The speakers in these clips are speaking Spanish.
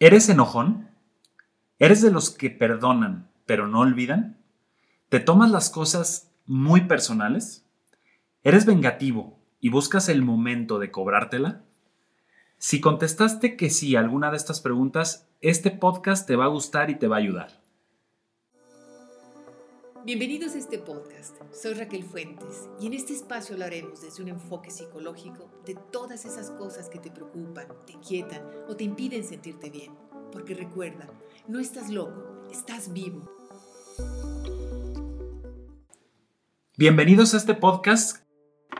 ¿Eres enojón? ¿Eres de los que perdonan pero no olvidan? ¿Te tomas las cosas muy personales? ¿Eres vengativo y buscas el momento de cobrártela? Si contestaste que sí a alguna de estas preguntas, este podcast te va a gustar y te va a ayudar. Bienvenidos a este podcast. Soy Raquel Fuentes y en este espacio hablaremos desde un enfoque psicológico de todas esas cosas que te preocupan, te inquietan o te impiden sentirte bien. Porque recuerda, no estás loco, estás vivo. Bienvenidos a este podcast,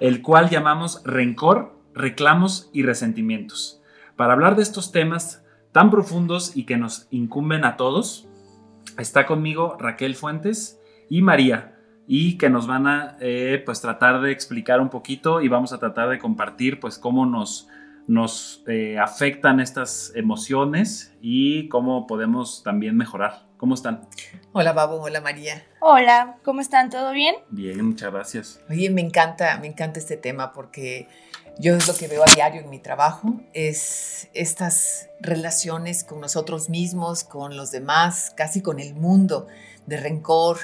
el cual llamamos Rencor, Reclamos y Resentimientos. Para hablar de estos temas tan profundos y que nos incumben a todos, está conmigo Raquel Fuentes y María y que nos van a eh, pues tratar de explicar un poquito y vamos a tratar de compartir pues cómo nos, nos eh, afectan estas emociones y cómo podemos también mejorar. ¿Cómo están? Hola Babo, hola María. Hola, ¿cómo están? ¿Todo bien? Bien, muchas gracias. Oye, me encanta, me encanta este tema porque yo es lo que veo a diario en mi trabajo, es estas relaciones con nosotros mismos, con los demás, casi con el mundo, de rencor,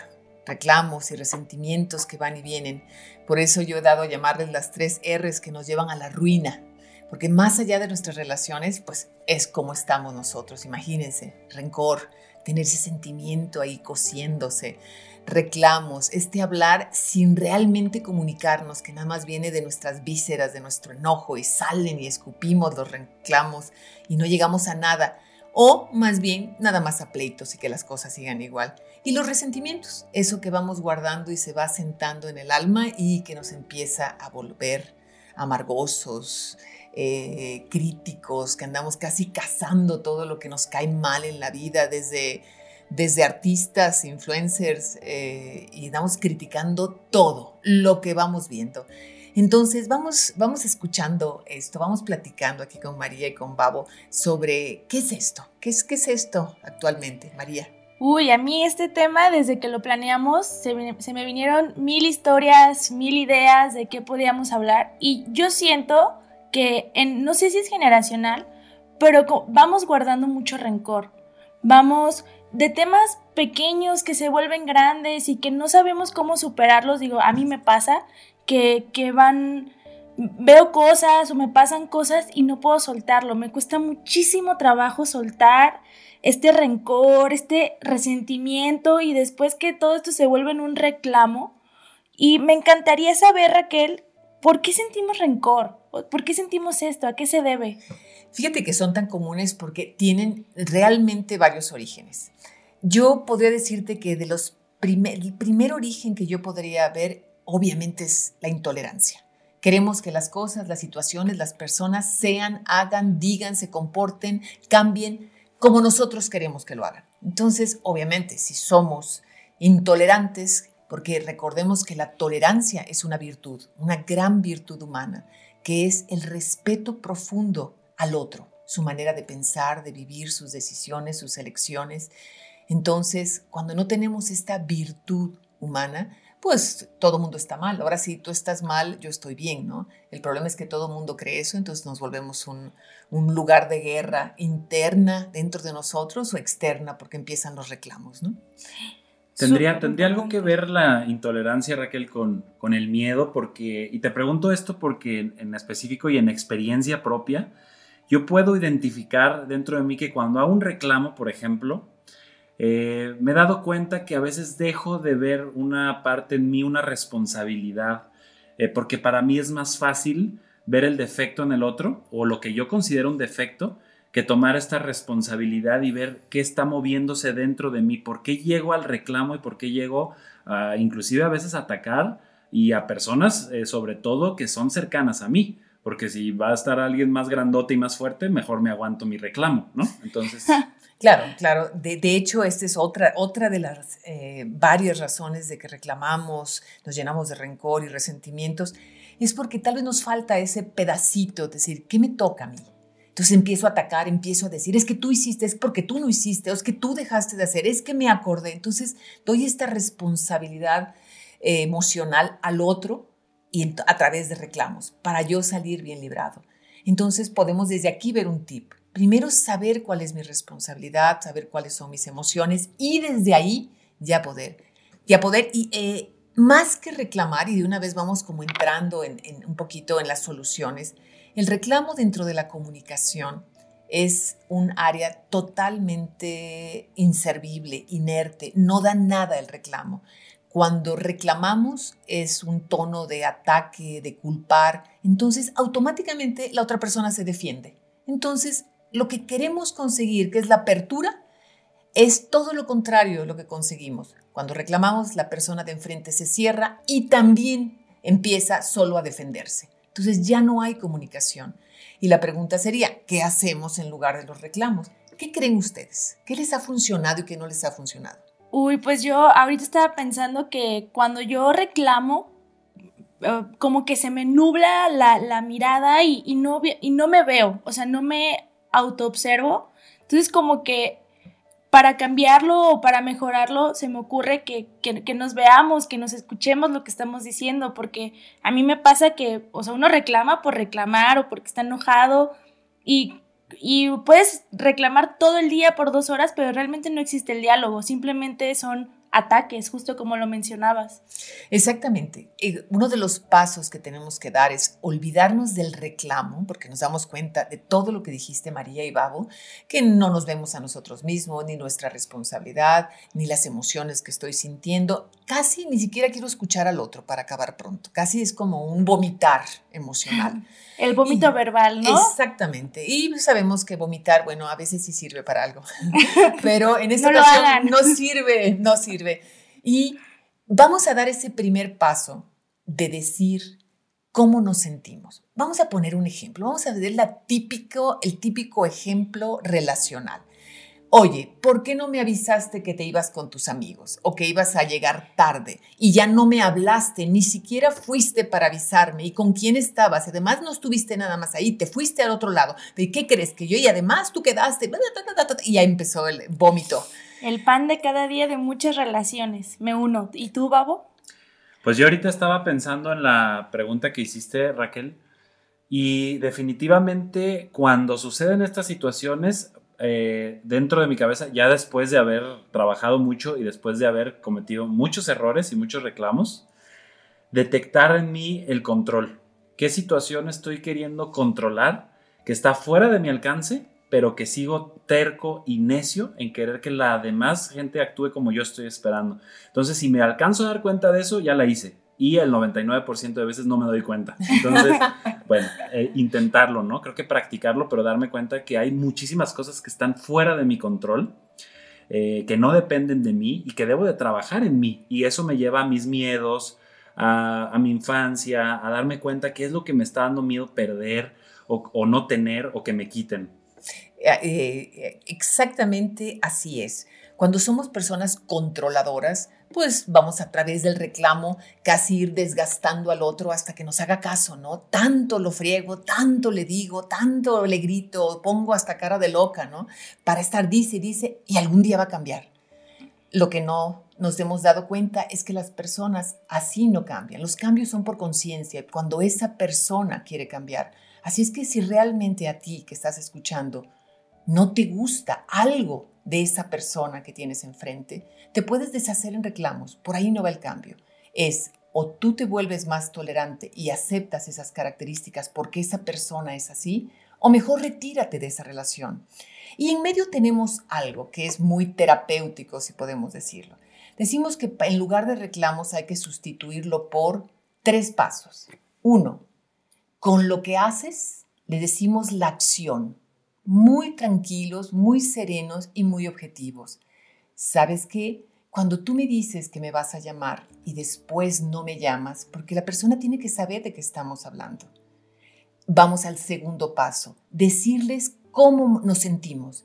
reclamos y resentimientos que van y vienen. Por eso yo he dado a llamarles las tres R's que nos llevan a la ruina. Porque más allá de nuestras relaciones, pues es como estamos nosotros. Imagínense, rencor, tener ese sentimiento ahí cosiéndose, reclamos, este hablar sin realmente comunicarnos, que nada más viene de nuestras vísceras, de nuestro enojo y salen y escupimos los reclamos y no llegamos a nada. O más bien nada más a pleitos y que las cosas sigan igual. Y los resentimientos, eso que vamos guardando y se va sentando en el alma y que nos empieza a volver amargosos, eh, críticos, que andamos casi cazando todo lo que nos cae mal en la vida, desde, desde artistas, influencers, eh, y andamos criticando todo lo que vamos viendo. Entonces vamos, vamos escuchando esto, vamos platicando aquí con María y con Babo sobre qué es esto, qué es, qué es esto actualmente, María. Uy, a mí este tema, desde que lo planeamos, se me, vinieron mil historias, mil ideas de qué podíamos hablar. Y yo siento que, en, no sé si es generacional, pero vamos guardando mucho rencor. Vamos de temas pequeños que se vuelven grandes y que no sabemos cómo superarlos. Digo, a mí me pasa que, van veo cosas o me pasan cosas y no puedo soltarlo. Me cuesta muchísimo trabajo soltar este rencor, este resentimiento y después que todo esto se vuelve en un reclamo. Y me encantaría saber, Raquel, ¿por qué sentimos rencor? ¿Por qué sentimos esto? ¿A qué se debe? Fíjate que son tan comunes porque tienen realmente varios orígenes. Yo podría decirte que de los el primer origen que yo podría ver, obviamente, es la intolerancia. Queremos que las cosas, las situaciones, las personas sean, hagan, digan, se comporten, cambien como nosotros queremos que lo hagan. Entonces, obviamente, si somos intolerantes, porque recordemos que la tolerancia es una virtud, una gran virtud humana, que es el respeto profundo al otro, su manera de pensar, de vivir, sus decisiones, sus elecciones. Entonces, cuando no tenemos esta virtud humana, pues todo mundo está mal. Ahora si tú estás mal, yo estoy bien, ¿no? El problema es que todo mundo cree eso, entonces nos volvemos un, lugar de guerra interna dentro de nosotros o externa porque empiezan los reclamos, ¿no? ¿Tendría, ¿Tendría algo que ver la intolerancia, Raquel, con, con el miedo? Porque, y te pregunto esto porque en específico y en experiencia propia, yo puedo identificar dentro de mí que cuando hago un reclamo, por ejemplo, eh, me he dado cuenta que a veces dejo de ver una parte en mí, una responsabilidad, eh, porque para mí es más fácil ver el defecto en el otro o lo que yo considero un defecto que tomar esta responsabilidad y ver qué está moviéndose dentro de mí, por qué llego al reclamo y por qué llego a, inclusive a veces a atacar y a personas eh, sobre todo que son cercanas a mí porque si va a estar alguien más grandote y más fuerte, mejor me aguanto mi reclamo, ¿no? Entonces, Claro, claro. De, hecho, esta es otra, otra de las eh, varias razones de que reclamamos, nos llenamos de rencor y resentimientos, es porque tal vez nos falta ese pedacito, decir, ¿qué me toca a mí? Entonces empiezo a atacar, empiezo a decir, es que tú hiciste, es porque tú no hiciste, es que tú dejaste de hacer, es que me acordé. Entonces doy esta responsabilidad eh, emocional al otro y a través de reclamos para yo salir bien librado. Entonces podemos desde aquí ver un tip Primero saber cuál es mi responsabilidad, saber cuáles son mis emociones y desde ahí ya poder, ya poder y eh, más que reclamar, y de una vez vamos como entrando en, un poquito en las soluciones, el reclamo dentro de la comunicación es un área totalmente inservible, inerte, no da nada el reclamo. Cuando reclamamos es un tono de ataque, de culpar, entonces automáticamente la otra persona se defiende. Entonces, lo que queremos conseguir, que es la apertura, es todo lo contrario de lo que conseguimos. Cuando reclamamos, la persona de enfrente se cierra y también empieza solo a defenderse. Entonces ya no hay comunicación. Y la pregunta sería, ¿qué hacemos en lugar de los reclamos? ¿Qué creen ustedes? ¿Qué les ha funcionado y qué no les ha funcionado? Uy, pues yo ahorita estaba pensando que cuando yo reclamo, eh, como que se me nubla la, mirada y, no, y no me veo, o sea, no me autoobservo. Entonces como que para cambiarlo o para mejorarlo, se me ocurre que, nos veamos, que nos escuchemos lo que estamos diciendo, porque a mí me pasa que, o sea, uno reclama por reclamar o porque está enojado y, y puedes reclamar todo el día por dos horas, pero realmente no existe el diálogo, simplemente son ataques, justo como lo mencionabas. Exactamente. Uno de los pasos que tenemos que dar es olvidarnos del reclamo, porque nos damos cuenta de todo lo que dijiste María y Babo, que no nos vemos a nosotros mismos, ni nuestra responsabilidad, ni las emociones que estoy sintiendo. Casi ni siquiera quiero escuchar al otro para acabar pronto. Casi es como un vomitar emocional. El vómito verbal, ¿no? Exactamente. Y sabemos que vomitar, bueno, a veces sí sirve para algo, pero en esta ocasión no sirve, no sirve. Y vamos a dar ese primer paso de decir cómo nos sentimos. Vamos a poner un ejemplo, vamos a ver la típico, el típico ejemplo relacional oye, ¿por qué no me avisaste que te ibas con tus amigos o que ibas a llegar tarde y ya no me hablaste, ni siquiera fuiste para avisarme y con quién estabas? Además no estuviste nada más ahí, te fuiste al otro lado. ¿De qué crees que yo? Y además tú quedaste y ya empezó el vómito. El pan de cada día de muchas relaciones. Me uno. ¿Y tú, Babo? Pues yo ahorita estaba pensando en la pregunta que hiciste, Raquel. Y definitivamente cuando suceden estas situaciones, eh, dentro de mi cabeza, ya después de haber trabajado mucho y después de haber cometido muchos errores y muchos reclamos, detectar en mí el control. ¿Qué situación estoy queriendo controlar que está fuera de mi alcance, pero que sigo terco y necio en querer que la demás gente actúe como yo estoy esperando? Entonces, si me alcanzo a dar cuenta de eso, ya la hice y el 99% de veces no me doy cuenta. Entonces, bueno, eh, intentarlo, ¿no? Creo que practicarlo, pero darme cuenta que hay muchísimas cosas que están fuera de mi control, eh, que no dependen de mí y que debo de trabajar en mí. Y eso me lleva a mis miedos, a, mi infancia, a darme cuenta qué es lo que me está dando miedo perder o, no tener o que me quiten. Eh, exactamente así es. Cuando somos personas controladoras, pues vamos a través del reclamo casi ir desgastando al otro hasta que nos haga caso, ¿no? Tanto lo friego, tanto le digo, tanto le grito, pongo hasta cara de loca, ¿no? Para estar dice, dice, y algún día va a cambiar. Lo que no nos hemos dado cuenta es que las personas así no cambian. Los cambios son por conciencia, cuando esa persona quiere cambiar. Así es que si realmente a ti que estás escuchando no te gusta algo de esa persona que tienes enfrente, te puedes deshacer en reclamos. Por ahí no va el cambio. Es o tú te vuelves más tolerante y aceptas esas características porque esa persona es así, o mejor retírate de esa relación. Y en medio tenemos algo que es muy terapéutico, si podemos decirlo. Decimos que en lugar de reclamos hay que sustituirlo por tres pasos. Uno, con lo que haces le decimos la acción muy tranquilos, muy serenos y muy objetivos. ¿Sabes qué? Cuando tú me dices que me vas a llamar y después no me llamas, porque la persona tiene que saber de qué estamos hablando. Vamos al segundo paso, decirles cómo nos sentimos.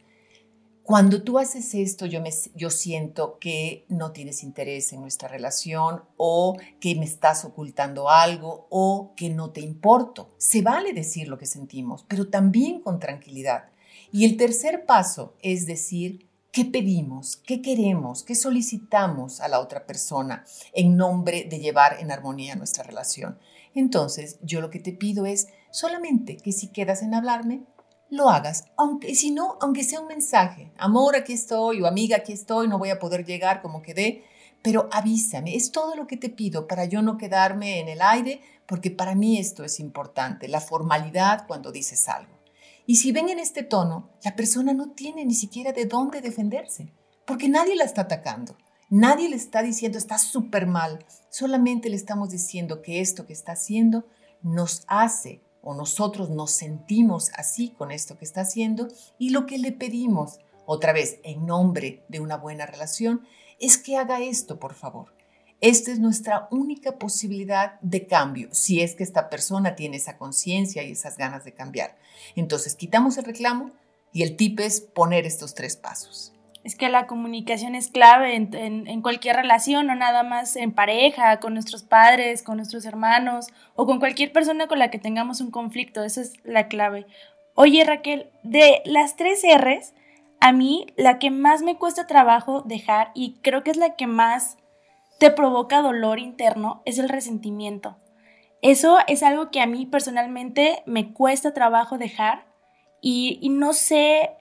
Cuando tú haces esto, yo, me, yo siento que no tienes interés en nuestra relación o que me estás ocultando algo o que no te importo. Se vale decir lo que sentimos, pero también con tranquilidad. Y el tercer paso es decir, ¿qué pedimos? ¿Qué queremos? ¿Qué solicitamos a la otra persona en nombre de llevar en armonía nuestra relación? Entonces, yo lo que te pido es solamente que si quedas en hablarme, lo hagas, aunque si no, aunque sea un mensaje, amor, aquí estoy, o amiga, aquí estoy, no voy a poder llegar como quedé, pero avísame, es todo lo que te pido para yo no quedarme en el aire, porque para mí esto es importante, la formalidad cuando dices algo. Y si ven en este tono, la persona no tiene ni siquiera de dónde defenderse, porque nadie la está atacando. Nadie le está diciendo está súper mal, solamente le estamos diciendo que esto que está haciendo nos hace o nosotros nos sentimos así con esto que está haciendo y lo que le pedimos, otra vez en nombre de una buena relación, es que haga esto, por favor. Esta es nuestra única posibilidad de cambio, si es que esta persona tiene esa conciencia y esas ganas de cambiar. Entonces, quitamos el reclamo y el tip es poner estos tres pasos. Es que la comunicación es clave en, cualquier relación, no nada más en pareja, con nuestros padres, con nuestros hermanos o con cualquier persona con la que tengamos un conflicto. Esa es la clave. Oye Raquel, de las tres R's, a mí la que más me cuesta trabajo dejar y creo que es la que más te provoca dolor interno es el resentimiento. Eso es algo que a mí personalmente me cuesta trabajo dejar y, y no sé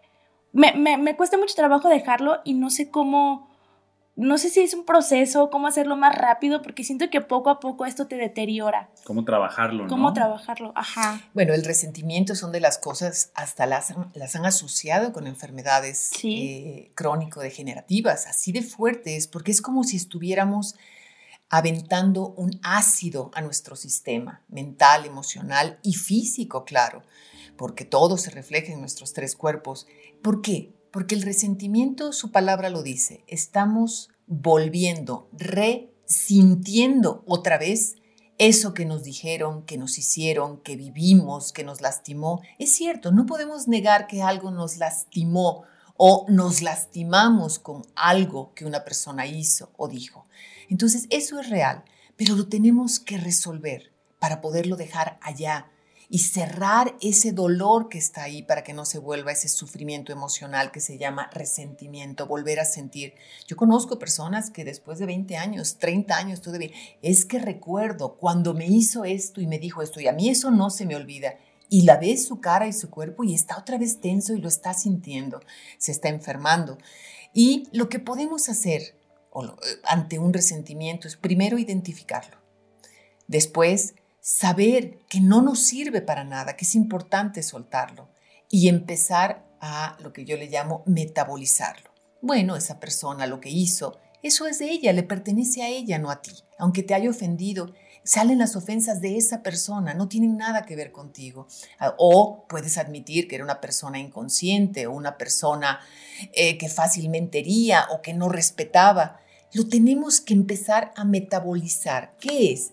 me, me, me, cuesta mucho trabajo dejarlo y no sé cómo, no sé si es un proceso, cómo hacerlo más rápido, porque siento que poco a poco esto te deteriora. ¿Cómo trabajarlo? ¿no? ¿Cómo trabajarlo? Ajá. Bueno, el resentimiento son de las cosas, hasta las, las han asociado con enfermedades eh, crónico-degenerativas, así de fuertes, porque es como si estuviéramos aventando un ácido a nuestro sistema mental, emocional y físico, claro porque todo se refleja en nuestros tres cuerpos. ¿Por qué? Porque el resentimiento, su palabra lo dice, estamos volviendo, resintiendo otra vez eso que nos dijeron, que nos hicieron, que vivimos, que nos lastimó. Es cierto, no podemos negar que algo nos lastimó o nos lastimamos con algo que una persona hizo o dijo. Entonces, eso es real, pero lo tenemos que resolver para poderlo dejar allá, y cerrar ese dolor que está ahí para que no se vuelva ese sufrimiento emocional que se llama resentimiento, volver a sentir. Yo conozco personas que después de 20 años, 30 años todavía, es que recuerdo cuando me hizo esto y me dijo esto y a mí eso no se me olvida. Y la ves su cara y su cuerpo y está otra vez tenso y lo está sintiendo, se está enfermando. Y lo que podemos hacer ante un resentimiento es primero identificarlo. Después, saber que no nos sirve para nada, que es importante soltarlo y empezar a lo que yo le llamo metabolizarlo. Bueno, esa persona lo que hizo, eso es de ella, le pertenece a ella, no a ti. Aunque te haya ofendido, salen las ofensas de esa persona, no tienen nada que ver contigo. Ah, o puedes admitir que era una persona inconsciente o una persona eh, que fácilmente hería o que no respetaba. Lo tenemos que empezar a metabolizar. ¿Qué es?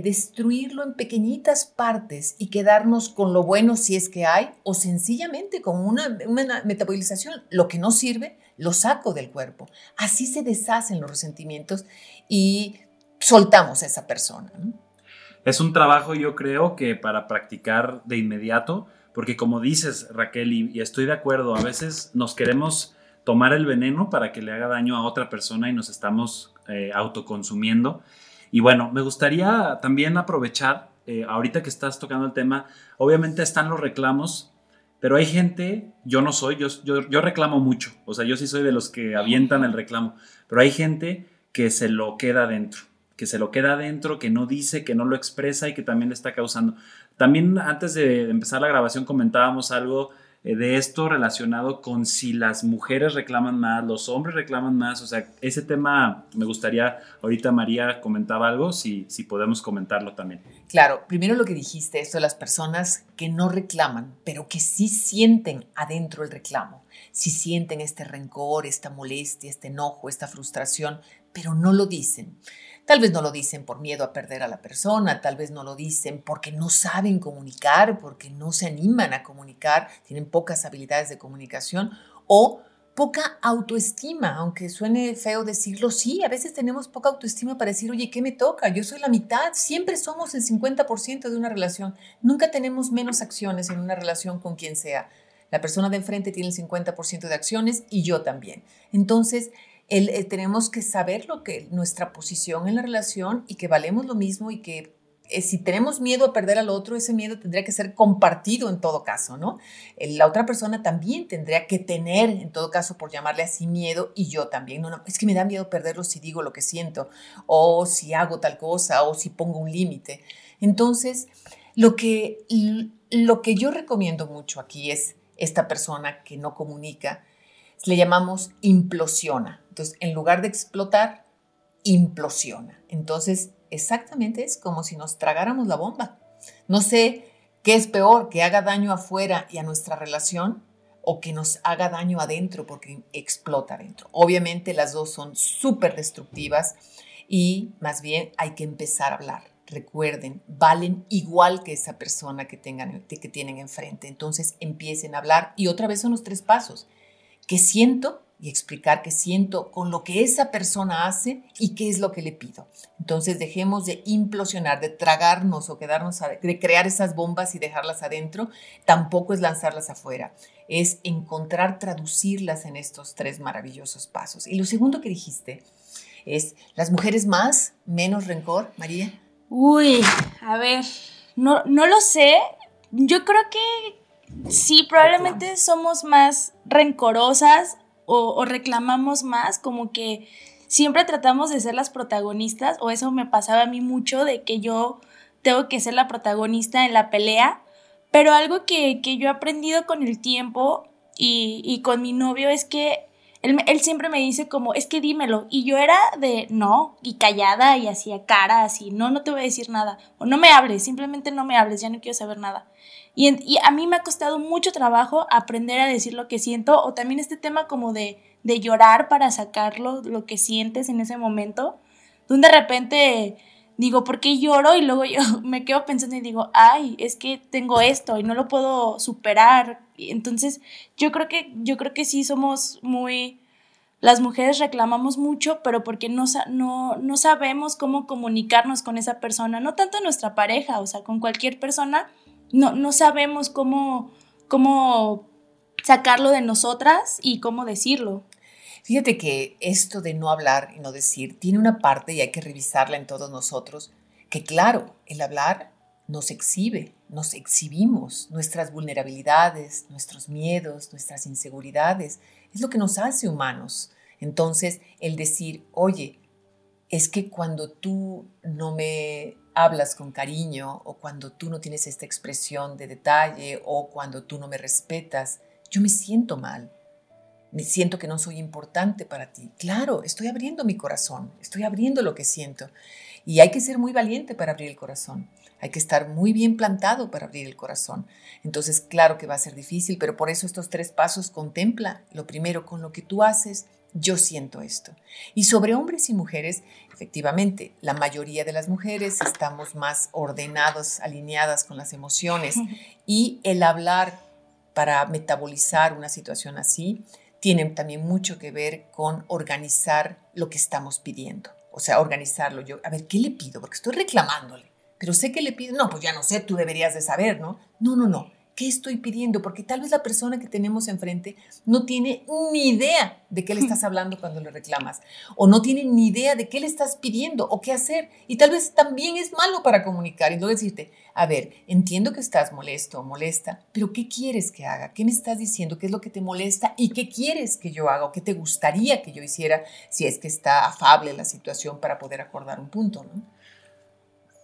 Destruirlo en pequeñitas partes y quedarnos con lo bueno si es que hay, o sencillamente con una, metabolización, lo que no sirve, lo saco del cuerpo. Así se deshacen los resentimientos y soltamos a esa persona. Es un trabajo, yo creo, que para practicar de inmediato, porque como dices, Raquel, y, estoy de acuerdo, a veces nos queremos tomar el veneno para que le haga daño a otra persona y nos estamos eh, autoconsumiendo. Y bueno, me gustaría también aprovechar, eh, ahorita que estás tocando el tema, obviamente están los reclamos, pero hay gente, yo no soy, yo, yo, reclamo mucho, o sea, yo sí soy de los que avientan el reclamo, pero hay gente que se lo queda dentro, que se lo queda dentro, que no dice, que no lo expresa y que también le está causando. También antes de empezar la grabación comentábamos algo de esto relacionado con si las mujeres reclaman más, los hombres reclaman más, o sea, ese tema me gustaría, ahorita María comentaba algo, si, si podemos comentarlo también. Claro, primero lo que dijiste, esto de las personas que no reclaman, pero que sí sienten adentro el reclamo, sí sienten este rencor, esta molestia, este enojo, esta frustración, pero no lo dicen. Tal vez no lo dicen por miedo a perder a la persona, tal vez no lo dicen porque no saben comunicar, porque no se animan a comunicar, tienen pocas habilidades de comunicación o poca autoestima, aunque suene feo decirlo, sí, a veces tenemos poca autoestima para decir, oye, ¿qué me toca? Yo soy la mitad, siempre somos el 50% de una relación, nunca tenemos menos acciones en una relación con quien sea. La persona de enfrente tiene el 50% de acciones y yo también. Entonces, eh, tenemos que saber lo que nuestra posición en la relación y que valemos lo mismo y que eh, si tenemos miedo a perder al otro, ese miedo tendría que ser compartido en todo caso, ¿no? La otra persona también tendría que tener, en todo caso, por llamarle así miedo, y yo también. No, es que me da miedo perderlo si digo lo que siento, o si hago tal cosa, o si pongo un límite. Entonces, lo que, lo que yo recomiendo mucho aquí es esta persona que no comunica, le llamamos implosiona. Entonces, en lugar de explotar, implosiona. Entonces, exactamente es como si nos tragáramos la bomba. No sé qué es peor, que haga daño afuera y a nuestra relación o que nos haga daño adentro porque explota adentro. Obviamente las dos son súper destructivas y más bien hay que empezar a hablar. Recuerden, valen igual que esa persona que, tengan, que tienen enfrente. Entonces empiecen a hablar y otra vez son los tres pasos. ¿Qué siento? y explicar qué siento con lo que esa persona hace y qué es lo que le pido. Entonces dejemos de implosionar, de tragarnos o quedarnos, de crear esas bombas y dejarlas adentro. Tampoco es lanzarlas afuera, es encontrar, traducirlas en estos tres maravillosos pasos. Y lo segundo que dijiste es, ¿las mujeres más, menos rencor, María? Uy, a ver, no, no lo sé. Yo creo que sí, probablemente somos más rencorosas o, reclamamos más, como que siempre tratamos de ser las protagonistas, o eso me pasaba a mí mucho, de que yo tengo que ser la protagonista en la pelea, pero algo que, yo he aprendido con el tiempo y, con mi novio es que él, siempre me dice como, es que dímelo, y yo era de no, y callada y hacía cara así, no, no te voy a decir nada, o no me hables, simplemente no me hables, ya no quiero saber nada. Y, a mí me ha costado mucho trabajo aprender a decir lo que siento o también este tema como de, de llorar para sacarlo, lo que sientes en ese momento, donde de repente digo, ¿por qué lloro? Y luego yo me quedo pensando y digo, ay, es que tengo esto y no lo puedo superar. Entonces, yo creo que, yo creo que sí somos muy, las mujeres reclamamos mucho, pero porque no, no, no sabemos cómo comunicarnos con esa persona, no tanto nuestra pareja, o sea, con cualquier persona, no, no sabemos cómo, cómo sacarlo de nosotras y cómo decirlo. Fíjate que esto de no hablar y no decir tiene una parte y hay que revisarla en todos nosotros, que claro, el hablar nos exhibe, nos exhibimos nuestras vulnerabilidades, nuestros miedos, nuestras inseguridades, es lo que nos hace humanos. Entonces, el decir, oye, es que cuando tú no me hablas con cariño o cuando tú no tienes esta expresión de detalle o cuando tú no me respetas, yo me siento mal. Me siento que no soy importante para ti. Claro, estoy abriendo mi corazón, estoy abriendo lo que siento. Y hay que ser muy valiente para abrir el corazón. Hay que estar muy bien plantado para abrir el corazón. Entonces, claro que va a ser difícil, pero por eso estos tres pasos contempla lo primero con lo que tú haces, yo siento esto. Y sobre hombres y mujeres, efectivamente, la mayoría de las mujeres estamos más ordenados, alineadas con las emociones y el hablar para metabolizar una situación así tiene también mucho que ver con organizar lo que estamos pidiendo. O sea, organizarlo yo. A ver, ¿qué le pido? Porque estoy reclamándole. Pero sé que le pido. No, pues ya no sé, tú deberías de saber, ¿no? No, no, no. ¿Qué estoy pidiendo? Porque tal vez la persona que tenemos enfrente no tiene ni idea de qué le estás hablando cuando le reclamas, o no tiene ni idea de qué le estás pidiendo o qué hacer. Y tal vez también es malo para comunicar y luego decirte, a ver, entiendo que estás molesto o molesta, pero ¿qué quieres que haga? ¿Qué me estás diciendo? ¿Qué es lo que te molesta? ¿Y qué quieres que yo haga? ¿O qué te gustaría que yo hiciera si es que está afable la situación para poder acordar un punto? ¿no?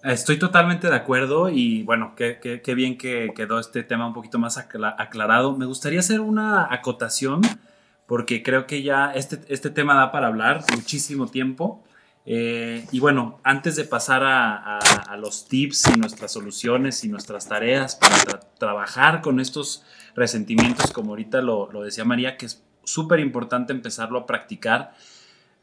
Estoy totalmente de acuerdo y bueno, qué, bien que quedó este tema un poquito más aclarado. Me gustaría hacer una acotación porque creo que ya este, este tema da para hablar muchísimo tiempo. Eh, y bueno, antes de pasar a, los tips y nuestras soluciones y nuestras tareas para trabajar con estos resentimientos, como ahorita lo, decía María, que es súper importante empezarlo a practicar,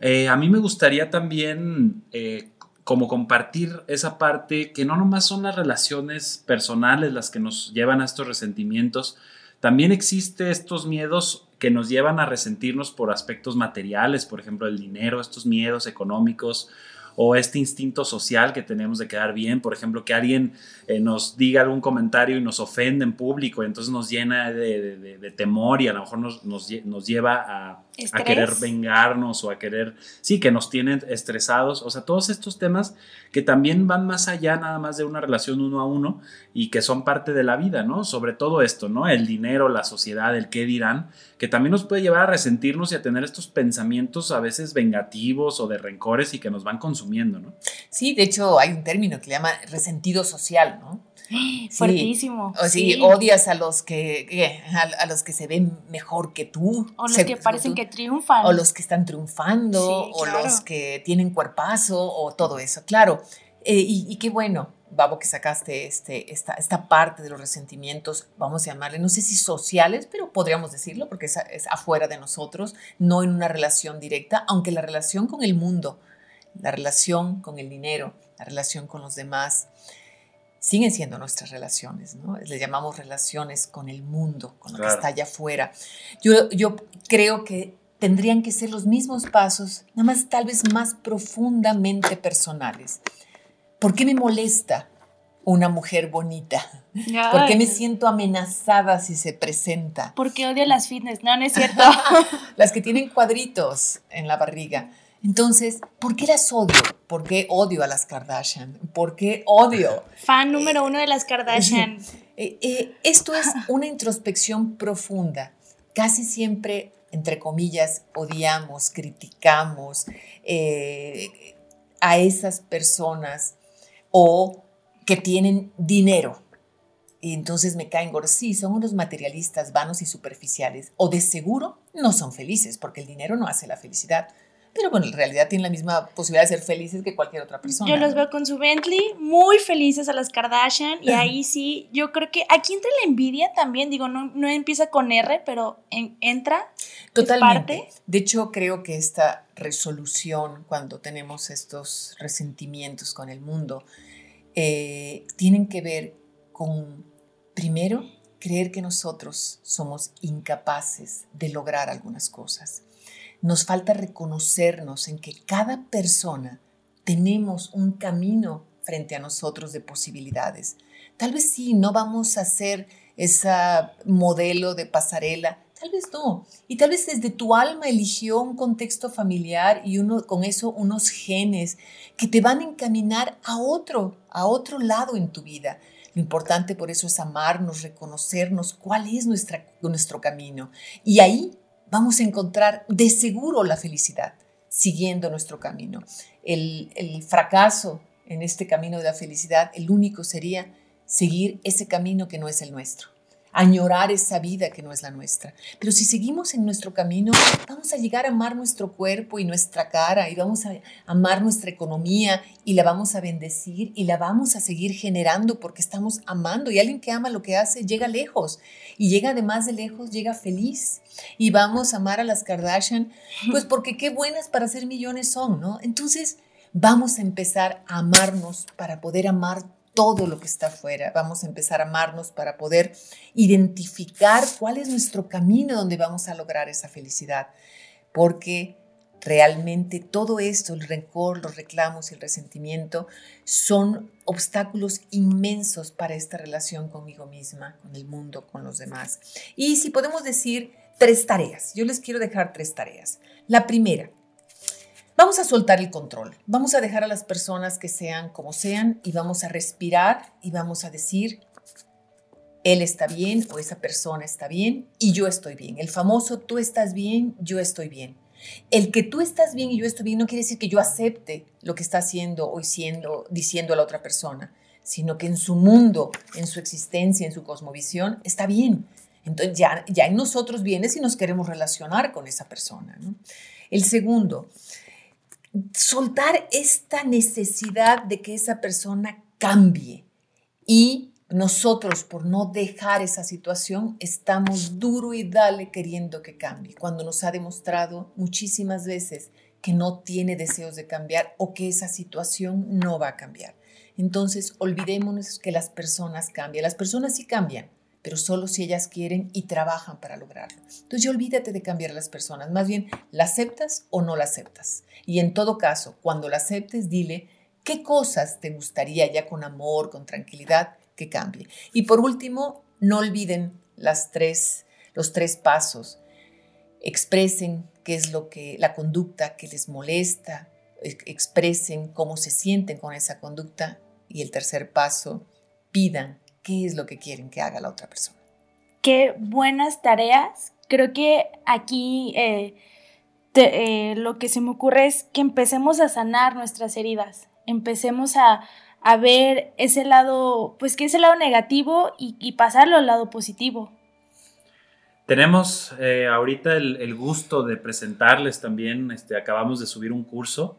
eh, a mí me gustaría también eh, como compartir esa parte que no nomás son las relaciones personales las que nos llevan a estos resentimientos, también existe estos miedos que nos llevan a resentirnos por aspectos materiales, por ejemplo, el dinero, estos miedos económicos o este instinto social que tenemos de quedar bien, por ejemplo, que alguien eh, nos diga algún comentario y nos ofende en público, entonces nos llena de, temor y a lo mejor nos, nos, nos lleva a, a, querer vengarnos o a querer, sí, que nos tienen estresados, o sea, todos estos temas que también van más allá nada más de una relación uno a uno y que son parte de la vida, ¿no? Sobre todo esto, ¿no? El dinero, la sociedad, el qué dirán, que también nos puede llevar a resentirnos y a tener estos pensamientos a veces vengativos o de rencores y que nos van consumiendo, ¿no? Sí, de hecho hay un término que le llama resentido social, ¿no? Fuertísimo. O sí, odias a los que a, los que se ven mejor que tú. O los que parecen que triunfan. O los que están triunfando, o los que tienen cuerpazo, o todo eso. Claro. Eh, y, qué bueno, Babo, que sacaste este, esta, esta parte de los resentimientos, vamos a llamarle, no sé si sociales, pero podríamos decirlo, porque es, es afuera de nosotros, no en una relación directa, aunque la relación con el mundo, la relación con el dinero, la relación con los demás, siguen siendo nuestras relaciones, ¿no? Le llamamos relaciones con el mundo, con lo que está allá afuera. Yo, yo creo que tendrían que ser los mismos pasos, nada más tal vez más profundamente personales. ¿Por qué me molesta una mujer bonita? ¿Por qué me siento amenazada si se presenta? Porque odio las fitness, no, no es cierto. las que tienen cuadritos en la barriga. Entonces, ¿por qué las odio? ¿Por qué odio a las Kardashian? ¿Por qué odio? Fan número uno de las Kardashian. Eh, eh, esto es una introspección profunda. Casi siempre, entre comillas, odiamos, criticamos eh, a esas personas o que tienen dinero. Y entonces me caen gordos. Sí, son unos materialistas vanos y superficiales. O de seguro no son felices, porque el dinero no hace la felicidad pero bueno, en realidad tienen la misma posibilidad de ser felices que cualquier otra persona. Yo los veo con su Bentley, muy felices a las Kardashian, y ahí sí, yo creo que aquí entra la envidia también, digo, no, no empieza con R, pero entra. Totalmente. De hecho, creo que esta resolución, cuando tenemos estos resentimientos con el mundo, eh, tienen que ver con, primero, creer que nosotros somos incapaces de lograr algunas cosas nos falta reconocernos en que cada persona tenemos un camino frente a nosotros de posibilidades. Tal vez sí, no vamos a ser ese modelo de pasarela, tal vez no. Y tal vez desde tu alma eligió un contexto familiar y uno, con eso unos genes que te van a encaminar a otro, a otro lado en tu vida. Lo importante por eso es amarnos, reconocernos cuál es nuestra, nuestro camino. Y ahí vamos a encontrar de seguro la felicidad siguiendo nuestro camino. El, el, fracaso en este camino de la felicidad, el único sería seguir ese camino que no es el nuestro añorar esa vida que no es la nuestra. Pero si seguimos en nuestro camino, vamos a llegar a amar nuestro cuerpo y nuestra cara y vamos a amar nuestra economía y la vamos a bendecir y la vamos a seguir generando porque estamos amando y alguien que ama lo que hace llega lejos y llega además de lejos, llega feliz y vamos a amar a las Kardashian, pues porque qué buenas para hacer millones son, ¿no? Entonces, vamos a empezar a amarnos para poder amar todo lo que está afuera. Vamos a empezar a amarnos para poder identificar cuál es nuestro camino donde vamos a lograr esa felicidad. Porque realmente todo esto, el rencor, los reclamos y el resentimiento, son obstáculos inmensos para esta relación conmigo misma, con el mundo, con los demás. Y si podemos decir tres tareas, yo les quiero dejar tres tareas. La primera, Vamos a soltar el control, vamos a dejar a las personas que sean como sean y vamos a respirar y vamos a decir, él está bien o esa persona está bien y yo estoy bien. El famoso tú estás bien, yo estoy bien. El que tú estás bien y yo estoy bien no quiere decir que yo acepte lo que está haciendo o diciendo, diciendo a la otra persona, sino que en su mundo, en su existencia, en su cosmovisión, está bien. Entonces ya, ya en nosotros viene si nos queremos relacionar con esa persona. El segundo, soltar esta necesidad de que esa persona cambie y nosotros por no dejar esa situación estamos duro y dale queriendo que cambie, cuando nos ha demostrado muchísimas veces que no tiene deseos de cambiar o que esa situación no va a cambiar. Entonces, olvidémonos que las personas cambian. Las personas sí cambian, pero solo si ellas quieren y trabajan para lograrlo. Entonces, olvídate de cambiar a las personas, más bien, ¿la aceptas o no la aceptas? Y en todo caso, cuando la aceptes, dile qué cosas te gustaría ya con amor, con tranquilidad, que cambie. Y por último, no olviden las tres, los tres pasos. Expresen qué es lo que, la conducta que les molesta, expresen cómo se sienten con esa conducta. Y el tercer paso, pidan qué es lo que quieren que haga la otra persona. Qué buenas tareas. Creo que aquí eh, eh, lo que se me ocurre es que empecemos a sanar nuestras heridas, empecemos a, a ver ese lado, pues que es el lado negativo y, pasarlo al lado positivo. Tenemos eh, ahorita el, gusto de presentarles también, este, acabamos de subir un curso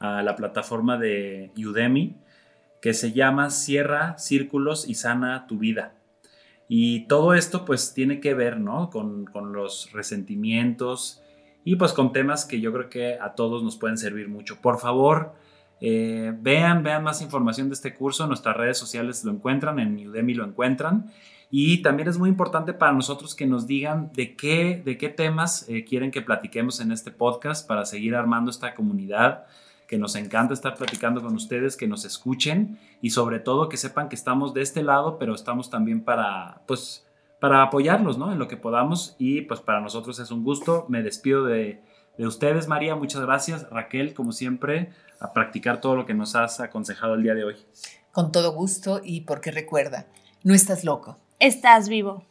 a la plataforma de Udemy que se llama Cierra Círculos y Sana tu Vida. Y todo esto pues tiene que ver, ¿no? Con, con los resentimientos y pues con temas que yo creo que a todos nos pueden servir mucho. Por favor, eh, vean, vean más información de este curso. En nuestras redes sociales lo encuentran, en Udemy lo encuentran. Y también es muy importante para nosotros que nos digan de qué, de qué temas eh, quieren que platiquemos en este podcast para seguir armando esta comunidad que nos encanta estar platicando con ustedes, que nos escuchen y sobre todo que sepan que estamos de este lado, pero estamos también para, pues, para apoyarlos, ¿no? En lo que podamos y pues para nosotros es un gusto. Me despido de, de ustedes, María, muchas gracias. Raquel, como siempre, a practicar todo lo que nos has aconsejado el día de hoy. Con todo gusto y porque recuerda, no estás loco. Estás vivo.